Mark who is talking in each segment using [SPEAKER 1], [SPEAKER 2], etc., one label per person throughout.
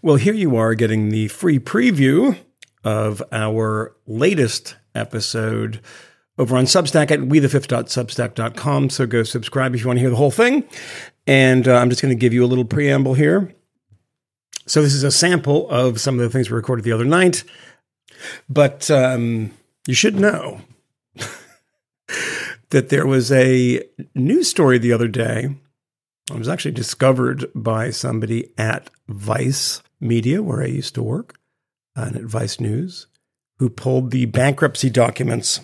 [SPEAKER 1] Well, here you are getting the free preview of our latest episode over on Substack at wethefifth.substack.com. So go subscribe if you want to hear the whole thing. And uh, I'm just going to give you a little preamble here. So this is a sample of some of the things we recorded the other night. But um, you should know that there was a news story the other day. It was actually discovered by somebody at Vice Media, where I used to work, at Vice News, who pulled the bankruptcy documents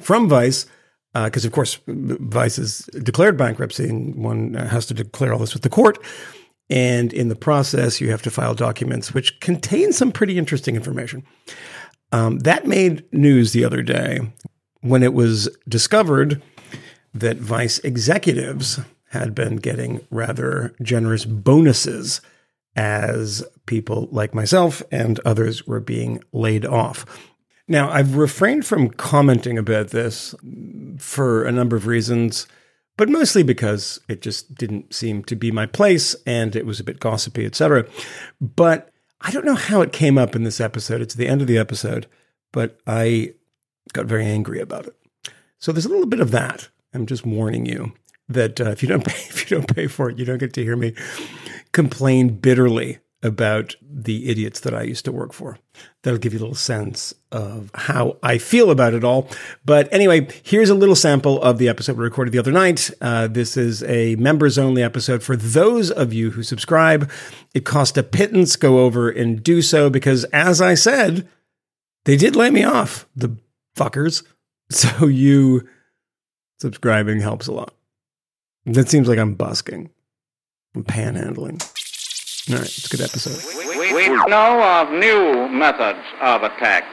[SPEAKER 1] from Vice. Because, uh, of course, Vice has declared bankruptcy, and one has to declare all this with the court. And in the process, you have to file documents which contain some pretty interesting information. Um, that made news the other day when it was discovered that Vice executives had been getting rather generous bonuses as people like myself and others were being laid off. Now, I've refrained from commenting about this for a number of reasons, but mostly because it just didn't seem to be my place and it was a bit gossipy, etc. But I don't know how it came up in this episode. It's the end of the episode, but I got very angry about it. So there's a little bit of that. I'm just warning you that uh, if you don't pay, if you don't pay for it, you don't get to hear me complain bitterly about the idiots that I used to work for. That'll give you a little sense of how I feel about it all. But anyway, here's a little sample of the episode we recorded the other night. Uh, this is a members only episode for those of you who subscribe. It cost a pittance. Go over and do so because, as I said, they did lay me off, the fuckers. So you subscribing helps a lot. That seems like I'm busking. I'm panhandling. All right, it's a good episode.
[SPEAKER 2] We, we know of new methods of attack.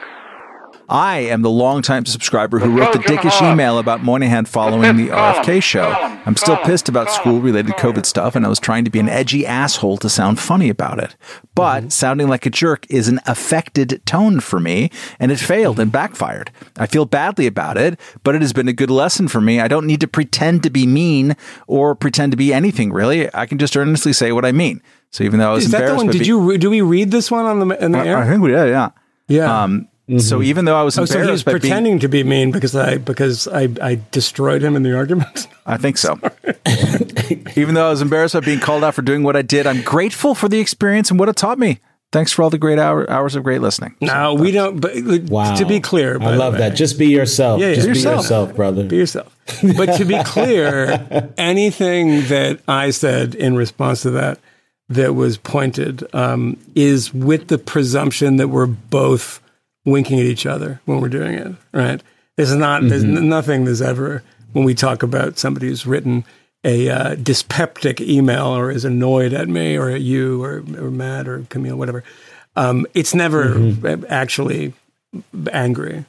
[SPEAKER 3] I am the longtime subscriber who wrote the dickish email about Moynihan following the RFK show. I'm still pissed about school related COVID stuff, and I was trying to be an edgy asshole to sound funny about it. But mm-hmm. sounding like a jerk is an affected tone for me, and it failed and backfired. I feel badly about it, but it has been a good lesson for me. I don't need to pretend to be mean or pretend to be anything, really. I can just earnestly say what I mean. So even though I was
[SPEAKER 1] is
[SPEAKER 3] embarrassed,
[SPEAKER 1] that the one? Did be- you do we read this one on the in the
[SPEAKER 3] I,
[SPEAKER 1] air?
[SPEAKER 3] I think we did. Yeah.
[SPEAKER 1] Yeah.
[SPEAKER 3] Um, Mm-hmm. So even though I was
[SPEAKER 1] oh,
[SPEAKER 3] embarrassed,
[SPEAKER 1] so he was pretending being, to be mean because I because I, I destroyed him in the argument.
[SPEAKER 3] I think so. even though I was embarrassed by being called out for doing what I did, I'm grateful for the experience and what it taught me. Thanks for all the great hour, hours of great listening.
[SPEAKER 1] No, so, we don't. But wow. to be clear,
[SPEAKER 4] I love that. Just be yourself. Yeah, yeah. Just be yourself. yourself, brother.
[SPEAKER 1] Be yourself. But to be clear, anything that I said in response to that that was pointed um, is with the presumption that we're both winking at each other when we're doing it, right? There's not, mm-hmm. there's nothing there's ever, when we talk about somebody who's written a uh, dyspeptic email or is annoyed at me or at you or, or Matt or Kmele, whatever, um, it's never mm-hmm. actually angry.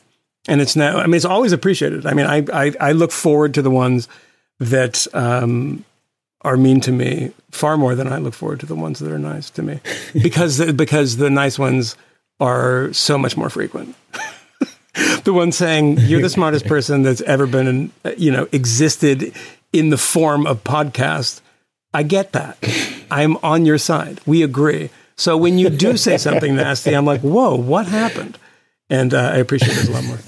[SPEAKER 1] And it's now, I mean, it's always appreciated. I mean, I, I, I look forward to the ones that um, are mean to me far more than I look forward to the ones that are nice to me because, because the nice ones are so much more frequent. the one saying you're the smartest person that's ever been, in, you know, existed in the form of podcast. I get that. I'm on your side. We agree. So when you do say something nasty, I'm like, whoa, what happened? And uh, I appreciate it a lot more.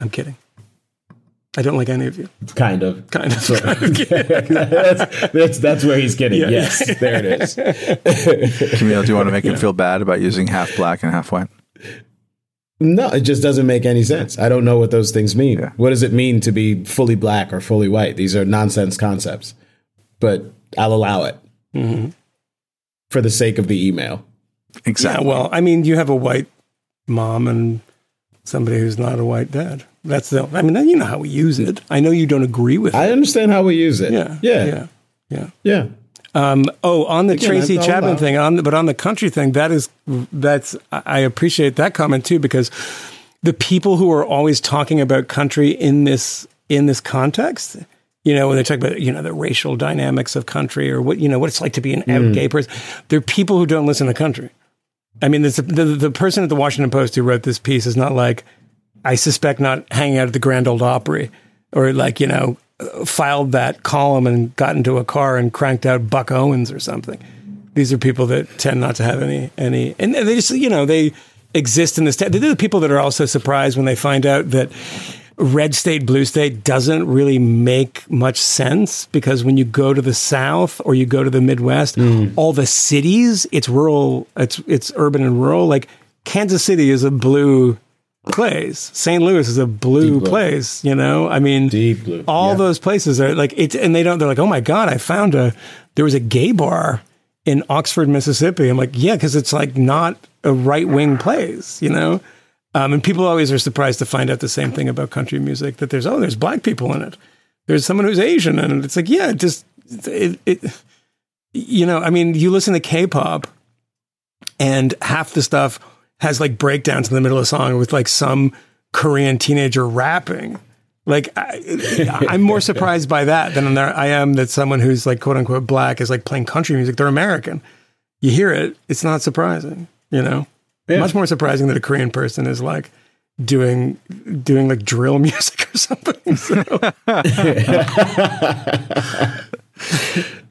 [SPEAKER 1] I'm kidding. I don't like any of you.
[SPEAKER 4] Kind of.
[SPEAKER 1] Kind of. Sort of.
[SPEAKER 4] that's, that's, that's, where he's getting. Yeah. Yes, there it is.
[SPEAKER 3] Kmele, do you want to make yeah. him feel bad about using half black and half white?
[SPEAKER 4] No, it just doesn't make any sense. I don't know what those things mean. Yeah. What does it mean to be fully black or fully white? These are nonsense concepts, but I'll allow it mm-hmm. for the sake of the email.
[SPEAKER 1] Exactly. Yeah, well, I mean, you have a white mom and somebody who's not a white dad. That's the. I mean, you know how we use it. I know you don't agree with.
[SPEAKER 4] I
[SPEAKER 1] it.
[SPEAKER 4] understand how we use it.
[SPEAKER 1] Yeah,
[SPEAKER 4] yeah,
[SPEAKER 1] yeah, yeah.
[SPEAKER 4] yeah.
[SPEAKER 1] Um, oh, on the Again, Tracy Chapman thing, on the, but on the country thing, that is that's I appreciate that comment too because the people who are always talking about country in this in this context, you know, when they talk about you know the racial dynamics of country or what you know what it's like to be an mm. out gay person, they're people who don't listen to country. I mean, the, the person at the Washington Post who wrote this piece is not like I suspect not hanging out at the Grand Ole Opry or like, you know, filed that column and got into a car and cranked out Buck Owens or something. These are people that tend not to have any any, and they just you know they exist in this. T- they're the people that are also surprised when they find out that red state, blue state doesn't really make much sense because when you go to the South or you go to the Midwest, mm. all the cities, it's rural, it's it's urban and rural. Like Kansas City is a blue place. St. Louis is a blue, blue, place, you know? I mean,
[SPEAKER 4] deep blue.
[SPEAKER 1] All yeah. those places are like it's and they don't they're like, "Oh my god, I found a there was a gay bar in Oxford, Mississippi." I'm like, "Yeah, cuz it's like not a right-wing place, you know?" Um, and people always are surprised to find out the same thing about country music that there's oh, there's black people in it. There's someone who's Asian in it. It's like, yeah, it just it, it you know, I mean, you listen to K-pop and half the stuff has like breakdowns in the middle of the song with like some Korean teenager rapping. Like I, am more surprised by that than I am that someone who's like quote unquote black is like playing country music. They're American. You hear it, it's not surprising. You know, yeah. much more surprising that a Korean person is like doing doing like drill music or something. So.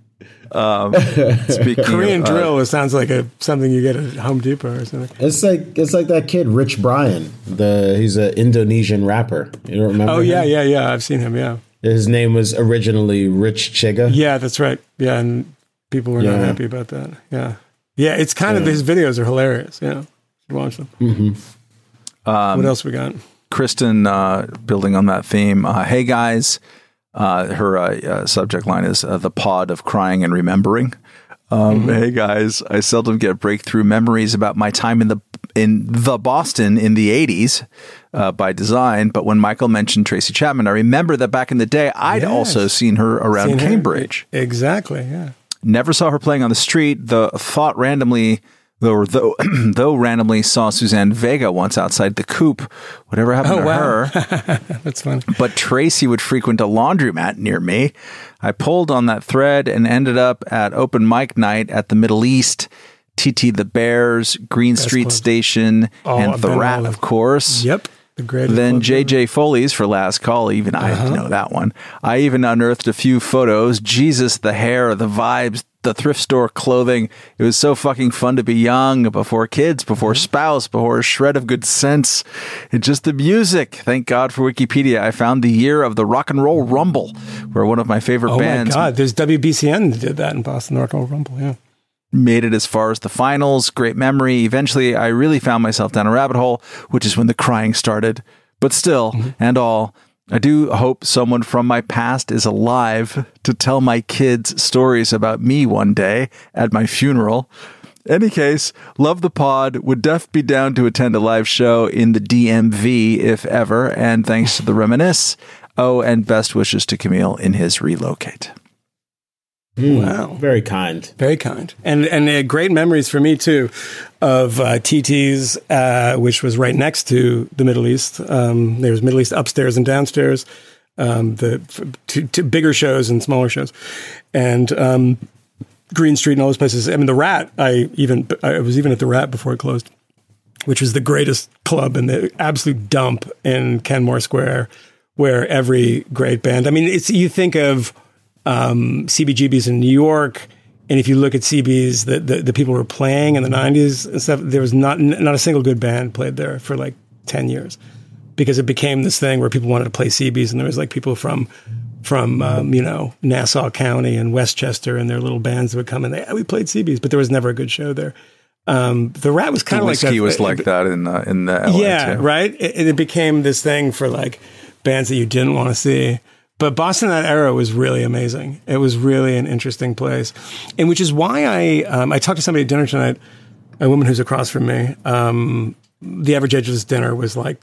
[SPEAKER 1] Um, Korean of, uh, drill, it sounds like a something you get at Home Depot or something.
[SPEAKER 4] It's like it's like that kid Rich Brian. The he's an Indonesian rapper. You don't remember?
[SPEAKER 1] Oh him? yeah, yeah, yeah. I've seen him. Yeah.
[SPEAKER 4] His name was originally Rich Chigga.
[SPEAKER 1] Yeah, that's right. Yeah, and people were yeah. not happy about that. Yeah, yeah. It's kind yeah. of his videos are hilarious. Yeah, watch them. Mm-hmm. Um, what else we got?
[SPEAKER 3] Kristen, uh, building on that theme. Uh, hey guys, uh, her uh, uh, subject line is uh, the pod of crying and remembering. Um, mm-hmm. Hey guys, I seldom get breakthrough memories about my time in the in the Boston in the '80s uh, by design. But when Michael mentioned Tracy Chapman, I remember that back in the day, I'd yes. also seen her around seen Cambridge.
[SPEAKER 1] Her. Exactly. Yeah.
[SPEAKER 3] Never saw her playing on the street. The thought randomly though though, though randomly saw Suzanne Vega once outside the coop. Whatever happened oh, to wow.
[SPEAKER 1] her? That's funny.
[SPEAKER 3] But Tracy would frequent a laundromat near me. I pulled on that thread and ended up at open mic night at the Middle East. TT the Bears, Green Best Street club. Station, oh, and the Rat, of course.
[SPEAKER 1] Yep.
[SPEAKER 3] The then JJ Foley's for last call. Even uh-huh. I know that one. I even unearthed a few photos. Jesus, the hair, the vibes, the thrift store clothing. It was so fucking fun to be young, before kids, before mm-hmm. spouse, before a shred of good sense. And just the music. Thank God for Wikipedia. I found the year of the Rock and Roll Rumble, where one of my favorite
[SPEAKER 1] oh
[SPEAKER 3] bands.
[SPEAKER 1] Oh my God, there's WBCN that did that in Boston the Rock and Roll Rumble. Yeah
[SPEAKER 3] made it as far as the finals. Great memory. Eventually, I really found myself down a rabbit hole, which is when the crying started. But still, mm-hmm. and all, I do hope someone from my past is alive to tell my kids stories about me one day at my funeral. Any case, love the pod. Would Def be down to attend a live show in the DMV if ever? And thanks to the reminisce. Oh, and best wishes to Kmele in his relocate.
[SPEAKER 4] Mm, wow, very kind,
[SPEAKER 1] very kind, and and uh, great memories for me too of uh, TT's, uh, which was right next to the Middle East. Um, there was Middle East upstairs and downstairs, um, the to, to bigger shows and smaller shows, and um, Green Street and all those places. I mean, the Rat. I even I was even at the Rat before it closed, which was the greatest club and the absolute dump in Kenmore Square, where every great band. I mean, it's you think of um, CBGBs in New York. And if you look at CBs, the, the, the people were playing in the 90s and stuff, there was not, not a single good band played there for like 10 years because it became this thing where people wanted to play CBs. And there was like people from, from, um, you know, Nassau County and Westchester and their little bands that would come in. They, we played CBs, but there was never a good show there. Um, the rat was kind of like
[SPEAKER 3] that. was like that in uh, in the LA
[SPEAKER 1] yeah
[SPEAKER 3] too.
[SPEAKER 1] right. It, it, became this thing for like bands that you didn't want to see. But Boston that era was really amazing. It was really an interesting place, and which is why I um, I talked to somebody at dinner tonight, a woman who's across from me. Um, the average age of this dinner was like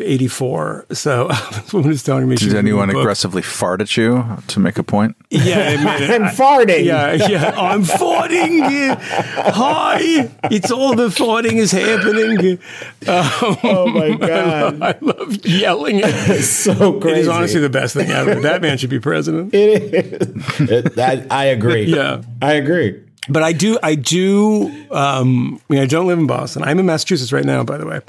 [SPEAKER 1] 84. So this woman is telling me.
[SPEAKER 3] Did anyone aggressively fart at you to make a point?
[SPEAKER 1] Yeah,
[SPEAKER 4] I'm farting.
[SPEAKER 1] Yeah, yeah, I'm farting. Hi, it's all the farting is happening.
[SPEAKER 4] Um, oh my god,
[SPEAKER 1] I love, I love yelling. It's
[SPEAKER 4] so crazy.
[SPEAKER 1] It is honestly the best thing ever. That man should be president.
[SPEAKER 4] It is. It, I, I agree.
[SPEAKER 1] Yeah,
[SPEAKER 4] I agree.
[SPEAKER 1] But I do, I do. Um, I mean, I don't live in Boston. I'm in Massachusetts right now, by the way.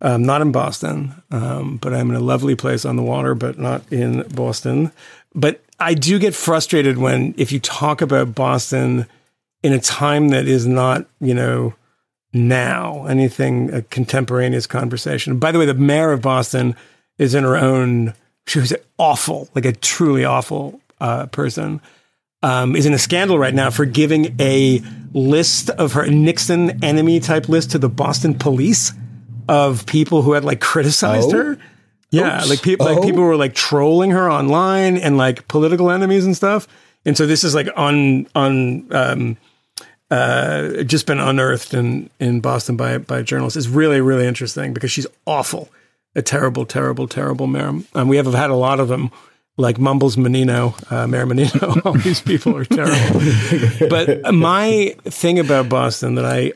[SPEAKER 1] Um, not in Boston, um, but I'm in a lovely place on the water, but not in Boston. But I do get frustrated when, if you talk about Boston in a time that is not, you know, now, anything, a contemporaneous conversation. By the way, the mayor of Boston is in her own, she was awful, like a truly awful uh, person. Um, is in a scandal right now for giving a list of her Nixon enemy type list to the Boston police of people who had like criticized
[SPEAKER 4] Oh?
[SPEAKER 1] her. Yeah,
[SPEAKER 4] Oops.
[SPEAKER 1] like people like
[SPEAKER 4] Oh?
[SPEAKER 1] people were like trolling her online and like political enemies and stuff. And so this is like on on um, uh, just been unearthed in in Boston by by journalists. It's really really interesting because she's awful, a terrible, terrible, terrible mayor. And we have had a lot of them, like Mumbles Menino, uh, Mayor Menino. All these people are terrible. but my thing about Boston that I.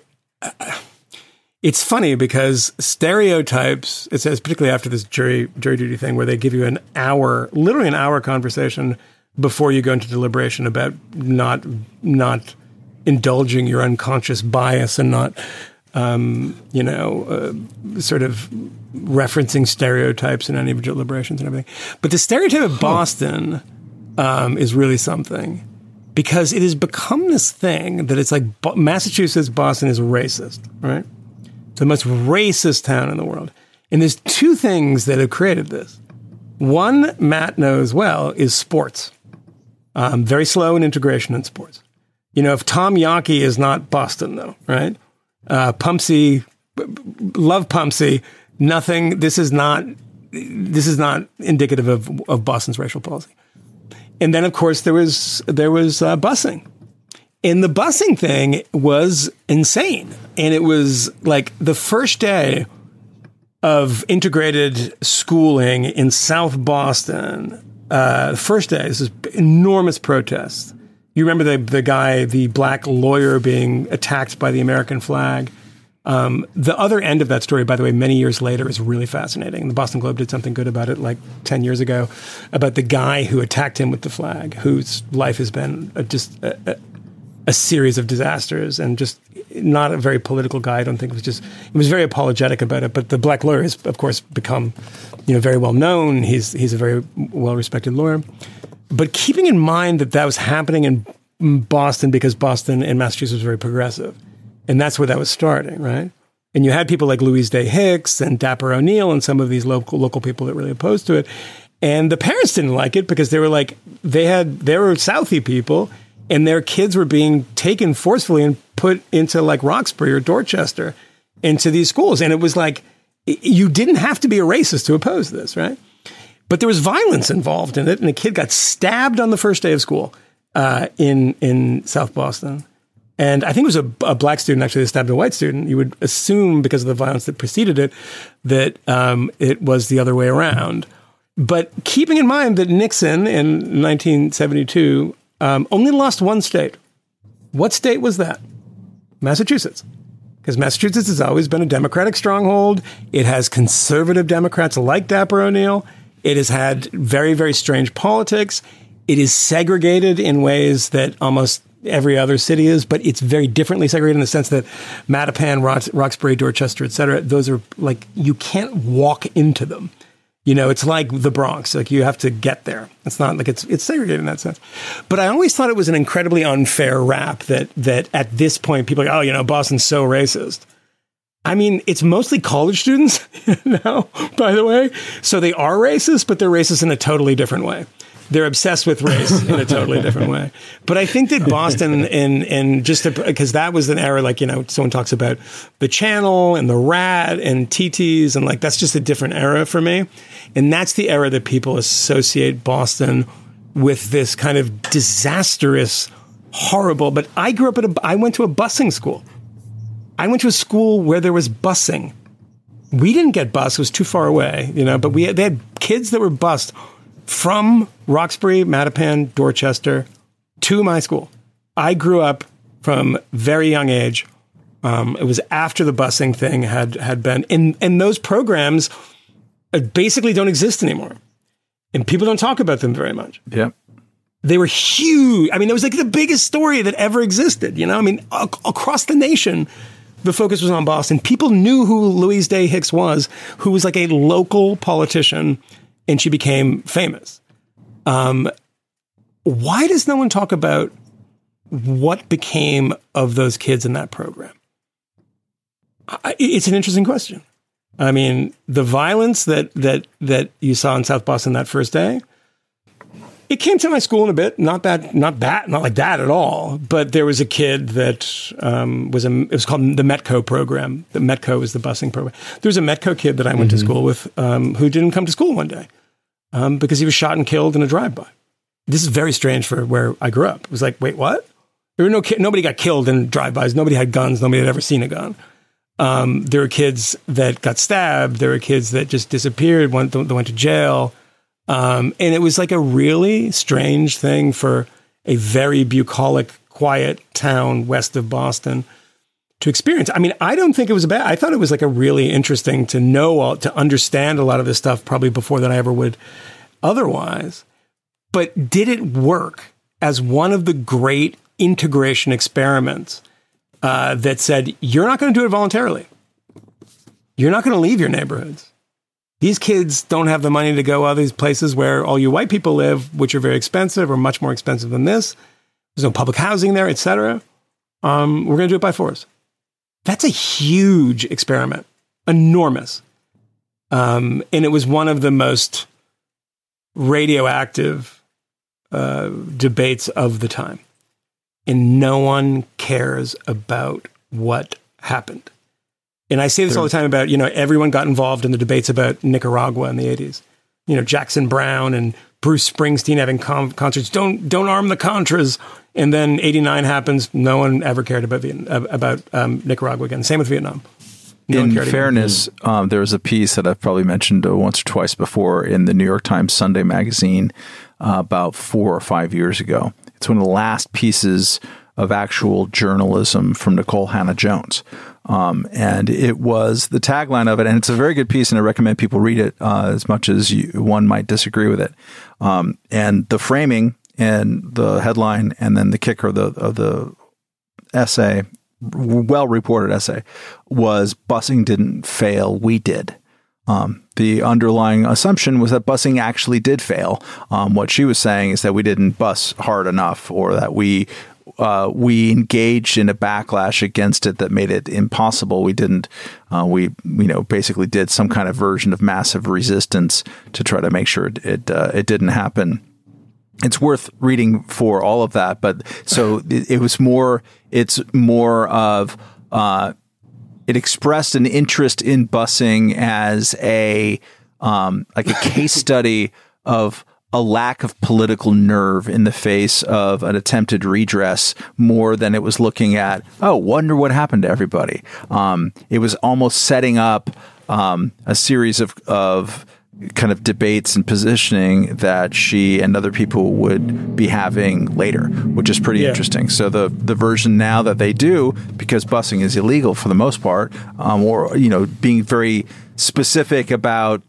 [SPEAKER 1] It's funny because stereotypes, it says, particularly after this jury jury duty thing, where they give you an hour, literally an hour conversation before you go into deliberation about not not indulging your unconscious bias and not, um, you know, uh, sort of referencing stereotypes in any of your deliberations and everything. But the stereotype of Boston um, is really something because it has become this thing that it's like Massachusetts, Boston is racist, right? The most racist town in the world. And there's two things that have created this. One, Matt knows well, is sports. Um, very slow in integration in sports. You know, if Tom Yawkey is not Boston, though, right? Uh, Pumpsie, love Pumpsie. Nothing. This is not. This is not indicative of, of Boston's racial policy. And then, of course, there was there was uh, busing, and the busing thing was insane. And it was like the first day of integrated schooling in South Boston. Uh, the first day, this is enormous protest. You remember the the guy, the black lawyer, being attacked by the American flag. Um, the other end of that story, by the way, many years later, is really fascinating. The Boston Globe did something good about it like 10 years ago about the guy who attacked him with the flag, whose life has been a, just a, a, series of disasters and just not a very political guy. I don't think it was just, he was very apologetic about it. But the black lawyer has, of course, become you know, very well known. He's, he's a very well respected lawyer. But keeping in mind that that was happening in Boston because Boston and Massachusetts was very progressive. And that's where that was starting, right? And you had people like Louise Day Hicks and Dapper O'Neill and some of these local local people that were really opposed to it. And the parents didn't like it because they were like they had they were Southie people and their kids were being taken forcefully and put into like Roxbury or Dorchester into these schools. And it was like you didn't have to be a racist to oppose this, right? But there was violence involved in it, and a kid got stabbed on the first day of school uh, in in South Boston. And I think it was a, a, black student actually that stabbed a white student. You would assume because of the violence that preceded it that um, it was the other way around. But keeping in mind that Nixon in 1972 um, only lost one state. What state was that? Massachusetts. Because Massachusetts has always been a Democratic stronghold. It has conservative Democrats like Dapper O'Neill. It has had very, very strange politics. It is segregated in ways that almost every other city is, but it's very differently segregated in the sense that Mattapan, Rox- Roxbury, Dorchester, et cetera, those are like, you can't walk into them. You know, it's like the Bronx. Like you have to get there. It's not like it's it's segregated in that sense. But I always thought it was an incredibly unfair rap that that at this point people are like, oh, you know, Boston's so racist. I mean, it's mostly college students now, by the way. So they are racist, but they're racist in a totally different way. They're obsessed with race in a totally different way. But I think that Boston and and just because that was an era, like you know, someone talks about the Channel and the Rat and TTs, and like that's just a different era for me. And that's the era that people associate Boston with this kind of disastrous, horrible. But I grew up at a, I went to a busing school. I went to a school where there was busing. We didn't get bused; it was too far away, you know. But we they had kids that were bused from Roxbury, Mattapan, Dorchester to my school. I grew up from very young age. Um, it was after the busing thing had had been, and and those programs basically don't exist anymore, and people don't talk about them very much.
[SPEAKER 3] Yeah.
[SPEAKER 1] They were huge. I mean, it was like the biggest story that ever existed. You know, I mean, ac- across the nation, the focus was on Boston. People knew who Louise Day Hicks was, who was like a local politician, and she became famous. Um, why does no one talk about what became of those kids in that program? I, it's an interesting question. I mean, the violence that that that you saw in South Boston that first day, it came to my school in a bit. Not bad, not bad, not like that at all. But there was a kid that um, was a. It was called the Metco program. The Metco is the busing program. There was a Metco kid that I went mm-hmm. to school with um, who didn't come to school one day um, because he was shot and killed in a drive-by. This is very strange for where I grew up. It was like, wait, what? There were no ki- nobody got killed in drive-bys. Nobody had guns. Nobody had ever seen a gun. Um, there were kids that got stabbed. There were kids that just disappeared. Went that went to jail. Um, and it was like a really strange thing for a very bucolic, quiet town west of Boston to experience. I mean, I don't think it was bad. I thought it was like a really interesting to know, all, to understand a lot of this stuff probably before than I ever would otherwise. But did it work as one of the great integration experiments uh, that said, you're not going to do it voluntarily? You're not going to leave your neighborhoods. These kids don't have the money to go other these places where all you white people live, which are very expensive or much more expensive than this. There's no public housing there, etc. Um, we're going to do it by force. That's a huge experiment, enormous. Um, and it was one of the most radioactive uh, debates of the time. And no one cares about what happened. And I say this all the time about, you know, everyone got involved in the debates about Nicaragua in the 80s. You know, Jackson Browne and Bruce Springsteen having com- concerts. Don't don't arm the Contras. And then 89 happens. No one ever cared about about um, Nicaragua again. Same with Vietnam.
[SPEAKER 3] No in fairness, um, there was a piece that I've probably mentioned uh, once or twice before in the New York Times Sunday magazine uh, about four or five years ago. It's one of the last pieces of actual journalism from Nicole Hannah-Jones. Um, and it was the tagline of it, and it's a very good piece, and I recommend people read it uh, as much as you, one might disagree with it. Um, and the framing and the headline, and then the kicker of the of the essay, well reported essay, was busing didn't fail, we did. Um, the underlying assumption was that busing actually did fail. Um, what she was saying is that we didn't bus hard enough, or that we uh, we engaged in a backlash against it that made it impossible. We didn't. Uh, we you know basically did some kind of version of massive resistance to try to make sure it it, uh, it didn't happen. It's worth reading for all of that, but so it, it was more. It's more of. Uh, it expressed an interest in busing as a um, like a case study of a lack of political nerve in the face of an attempted redress more than it was looking at, oh, wonder what happened to everybody. Um, it was almost setting up um, a series of, of kind of debates and positioning that she and other people would be having later, which is pretty yeah. interesting. So the the version now that they do, because busing is illegal for the most part, um, or you know, being very specific about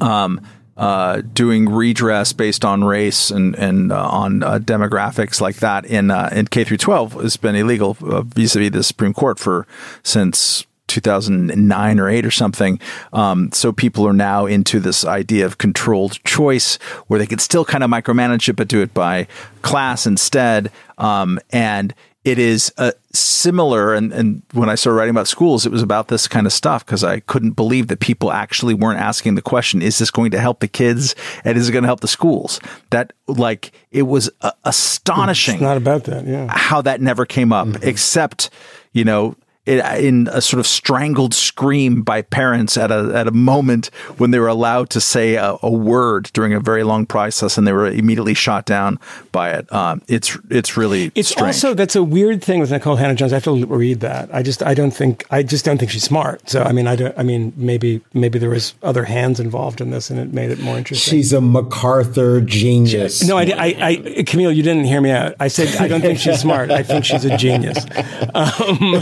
[SPEAKER 3] um, uh, doing redress based on race and and uh, on uh, demographics like that in uh, in K through 12 has been illegal uh, vis-a-vis the Supreme Court for since 2009 or 8 or something. Um, so people are now into this idea of controlled choice where they could still kind of micromanage it, but do it by class instead. Um, and it is a similar and, and when I started writing about schools, it was about this kind of stuff because I couldn't believe that people actually weren't asking the question, is this going to help the kids and is it going to help the schools? That like it was uh, astonishing.
[SPEAKER 1] It's not about that, yeah.
[SPEAKER 3] How that never came up, mm-hmm. except, you know, in a sort of strangled scream by parents at a at a moment when they were allowed to say a, a word during a very long process and they were immediately shot down by it. Um, it's it's really
[SPEAKER 1] it's
[SPEAKER 3] strange.
[SPEAKER 1] also that's a weird thing with Nicole Hannah-Jones. I have to read that. I just I don't think I just don't think she's smart. So I mean I don't I mean maybe maybe there was other hands involved in this and it made it more interesting.
[SPEAKER 4] She's a MacArthur genius.
[SPEAKER 1] No, I, I, I Kmele, you didn't hear me out. I said I don't think she's smart. I think she's a genius. Um,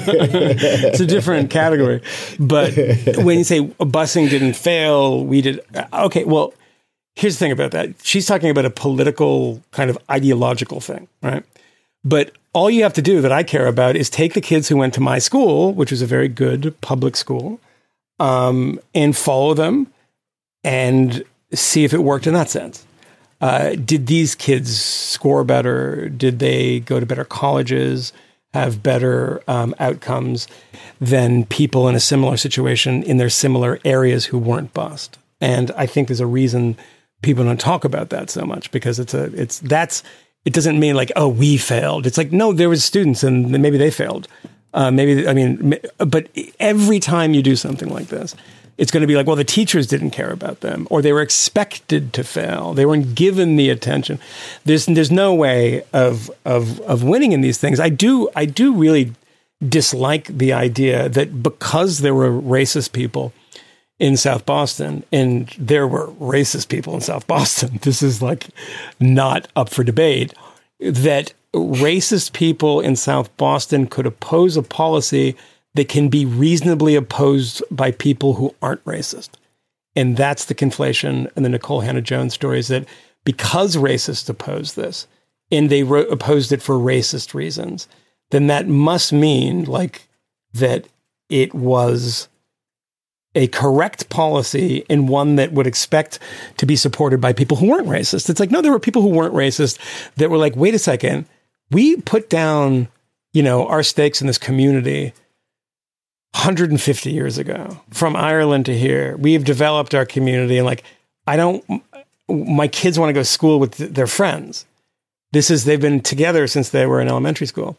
[SPEAKER 1] it's a different category. But when you say busing didn't fail, we did. Okay, well, here's the thing about that. She's talking about a political kind of ideological thing, right? But all you have to do that I care about is take the kids who went to my school, which was a very good public school, um, and follow them and see if it worked in that sense. Uh, did these kids score better? Did they go to better colleges? Have better um, outcomes than people in a similar situation in their similar areas who weren't bused? And I think there's a reason people don't talk about that so much because it's a it's that's it doesn't mean like oh we failed. It's like no, there was students and maybe they failed. Uh, maybe I mean, but every time you do something like this, it's going to be like, well, the teachers didn't care about them, or they were expected to fail. They weren't given the attention. There's there's no way of of of winning in these things. I do I do really dislike the idea that because there were racist people in South Boston, and there were racist people in South Boston. This is like not up for debate. That racist people in South Boston could oppose a policy that can be reasonably opposed by people who aren't racist. And that's the conflation in the Nicole Hannah-Jones story is that because racists opposed this and they ro- opposed it for racist reasons, then that must mean like that it was a correct policy and one that would expect to be supported by people who weren't racist. It's like, no, there were people who weren't racist that were like, wait a second, we put down, you know, our stakes in this community 150 years ago from Ireland to here. We've developed our community and like I don't my kids want to go to school with their friends. This is they've been together since they were in elementary school.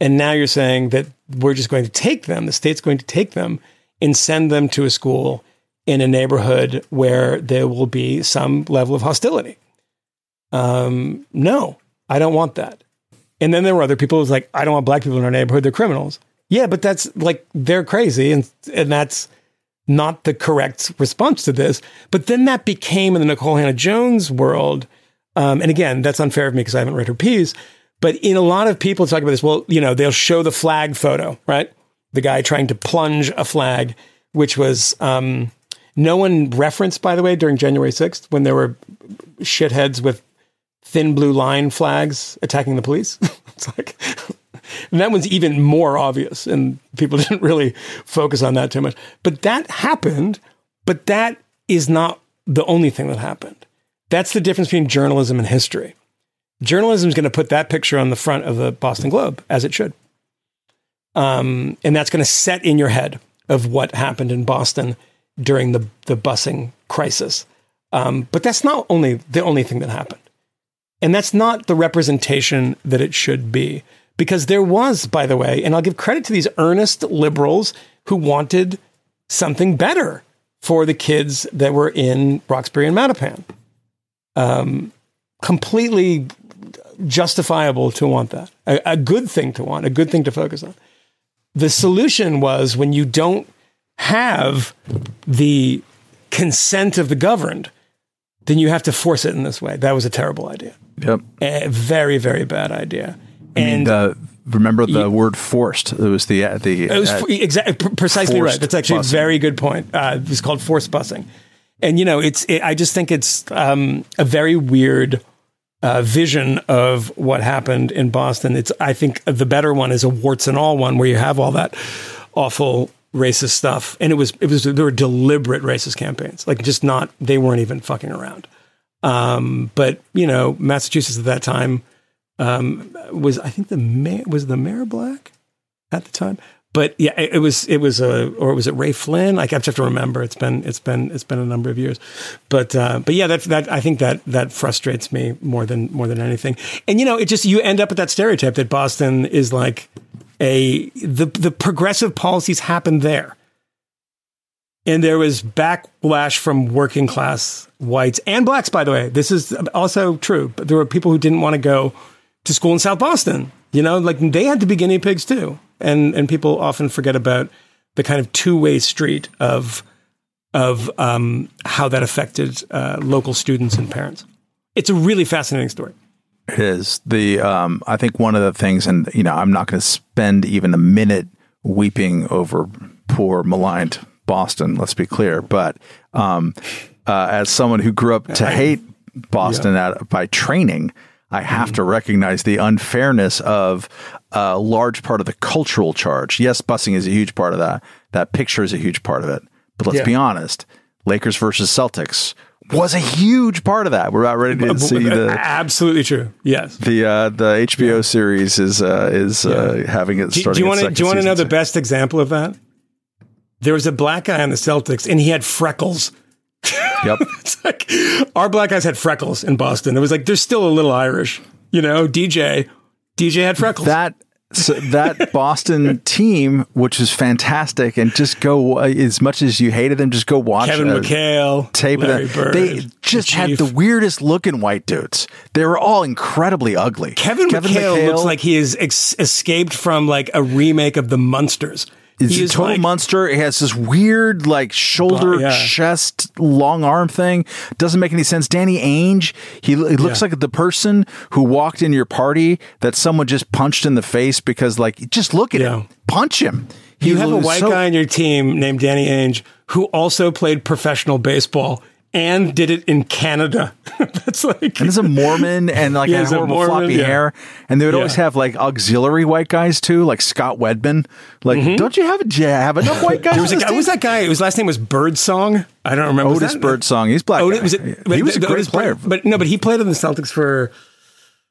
[SPEAKER 1] And now you're saying that we're just going to take them, the state's going to take them and send them to a school in a neighborhood where there will be some level of hostility. Um, no, I don't want that. And then there were other people who was like, I don't want black people in our neighborhood, they're criminals. Yeah, but that's like they're crazy, and and that's not the correct response to this. But then that became in the Nicole Hannah-Jones world, um, and again, that's unfair of me because I haven't read her piece. But in a lot of people talk about this, well, you know, they'll show the flag photo, right? The guy trying to plunge a flag, which was um, no one referenced, by the way, during January 6th when there were shitheads with thin blue line flags attacking the police. it's like and that one's even more obvious, and people didn't really focus on that too much. But that happened, but that is not the only thing that happened. That's the difference between journalism and history. Journalism is going to put that picture on the front of the Boston Globe, as it should. Um, and that's going to set in your head of what happened in Boston during the, the busing crisis. Um, but that's not only the only thing that happened. And that's not the representation that it should be. Because there was, by the way, and I'll give credit to these earnest liberals who wanted something better for the kids that were in Roxbury and Mattapan. Um, completely justifiable to want that, a, a good thing to want, a good thing to focus on. The solution was when you don't have the consent of the governed, then you have to force it in this way. That was a terrible idea.
[SPEAKER 3] Yep.
[SPEAKER 1] A very, very bad idea.
[SPEAKER 3] And the, remember the word forced. It was the uh, the
[SPEAKER 1] it was uh, exactly precisely right. That's actually busing. a very good point. Uh, it's called forced busing, and you know, it's. It, I just think it's um, a very weird uh, vision of what happened in Boston. It's. I think the better one is a warts and all one where you have all that awful racist stuff, and it was it was there were deliberate racist campaigns, like just not they weren't even fucking around. Um, but you know, Massachusetts at that time um, was I think the mayor was the mayor black at the time. But yeah, it, it was it was a or was it Ray Flynn? I have to remember. It's been it's been it's been a number of years, but uh, but yeah, that that I think that that frustrates me more than more than anything. And you know, it just you end up with that stereotype that Boston is like a the the progressive policies happen there and there was backlash from working class whites and blacks by the way this is also true but there were people who didn't want to go to school in South Boston. You know, like they had to be guinea pigs too. And and people often forget about the kind of two way street of of um, how that affected uh, local students and parents. It's a really fascinating story.
[SPEAKER 3] It is the um, I think one of the things, and you know, I'm not going to spend even a minute weeping over poor maligned Boston. Let's be clear, but um, uh, as someone who grew up to hate Boston yeah. at, by training, I have mm-hmm. to recognize the unfairness of a large part of the cultural charge. Yes, busing is a huge part of that. That picture is a huge part of it. But let's yeah. be honest, Lakers versus Celtics was a huge part of that. We're about ready to see the
[SPEAKER 1] absolutely true. Yes,
[SPEAKER 3] the uh, the HBO yeah. series is uh, is uh, having it.
[SPEAKER 1] Do, do you want to do you want to know the best example of that? There was a black guy on the Celtics, and he had freckles.
[SPEAKER 3] Yep,
[SPEAKER 1] it's like our black guys had freckles in Boston. It was like there's still a little Irish, you know. DJ, DJ had freckles.
[SPEAKER 3] That so that Boston team, which was fantastic, and just go as much as you hated them, just go watch
[SPEAKER 1] Kevin uh, McHale,
[SPEAKER 3] tape
[SPEAKER 1] Larry
[SPEAKER 3] of
[SPEAKER 1] them. Bird,
[SPEAKER 3] they just the had the weirdest looking white dudes. They were all incredibly ugly.
[SPEAKER 1] Kevin, Kevin McHale, McHale, looks like he has ex- escaped from like a remake of The Munsters.
[SPEAKER 3] He's a total like, monster. He has this weird, like shoulder, yeah. chest, long arm thing. Doesn't make any sense. Danny Ainge, he, he looks yeah. like the person who walked in your party that someone just punched in the face because, like, just look at yeah. him, punch him.
[SPEAKER 1] He you have a white so- guy on your team named Danny Ainge who also played professional baseball and did it in Canada. That's like
[SPEAKER 3] and he's a Mormon and like yeah, horrible Mormon, floppy yeah. hair. And they would yeah. always have like auxiliary white guys too, like Scott Wedman. Like, mm-hmm. don't you have have enough white guys?
[SPEAKER 1] there was a guy. Was that guy? His last name was Birdsong. I don't remember.
[SPEAKER 3] Otis Birdsong. He's black. Otis, was it, he was a great Otis player,
[SPEAKER 1] but no, but he played in the Celtics for.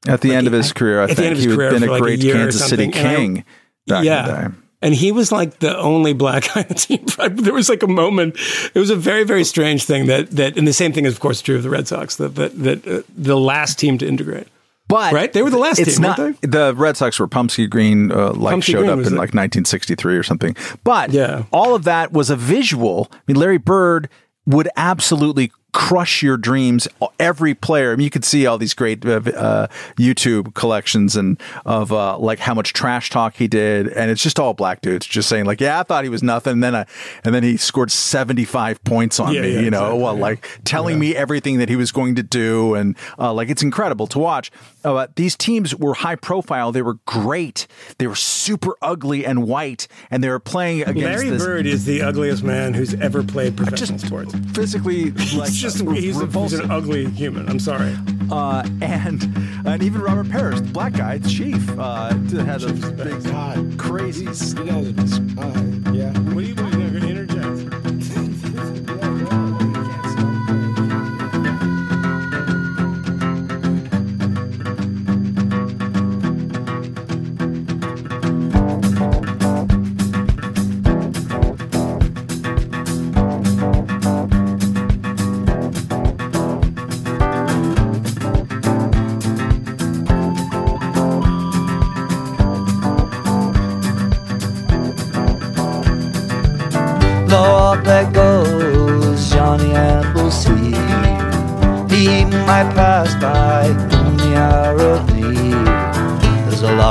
[SPEAKER 3] At the like, end of his career, I think he had been a great like a Kansas City King. yeah,
[SPEAKER 1] and he was like the only black guy on the team. there was like a moment. It was a very very strange thing that that, and the same thing is of course true of the Red Sox. That that, that uh, the last team to integrate.
[SPEAKER 3] But
[SPEAKER 1] right, they were the last it's team. Not,
[SPEAKER 3] The Red Sox were Pumpsie Green, uh, like showed Green up in like 1963 or something. But yeah. all of that was a visual. I mean, Larry Bird would absolutely crush your dreams. Every player, I mean, you could see all these great uh, uh, YouTube collections and of uh, like how much trash talk he did, and it's just all black dudes just saying like, "Yeah, I thought he was nothing," and then I, and then he scored seventy five points on yeah, me, yeah, you know, exactly, well, yeah. like telling me everything that he was going to do, and uh, like it's incredible to watch. Uh, these teams were high profile; they were great, they were super ugly and white, and they were playing against.
[SPEAKER 1] Larry
[SPEAKER 3] this,
[SPEAKER 1] Bird is the ugliest man who's ever played professional
[SPEAKER 3] just
[SPEAKER 1] sports.
[SPEAKER 3] Physically, like
[SPEAKER 1] just he's, a, he's, an ugly human. I'm sorry.
[SPEAKER 3] Uh, and and even Robert Parish, the black guy, chief, uh, had a big God. crazy.
[SPEAKER 4] You guys yeah.
[SPEAKER 1] What do you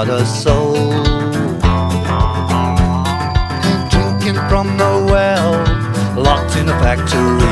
[SPEAKER 5] There's a soul drinking from the well, locked in a factory.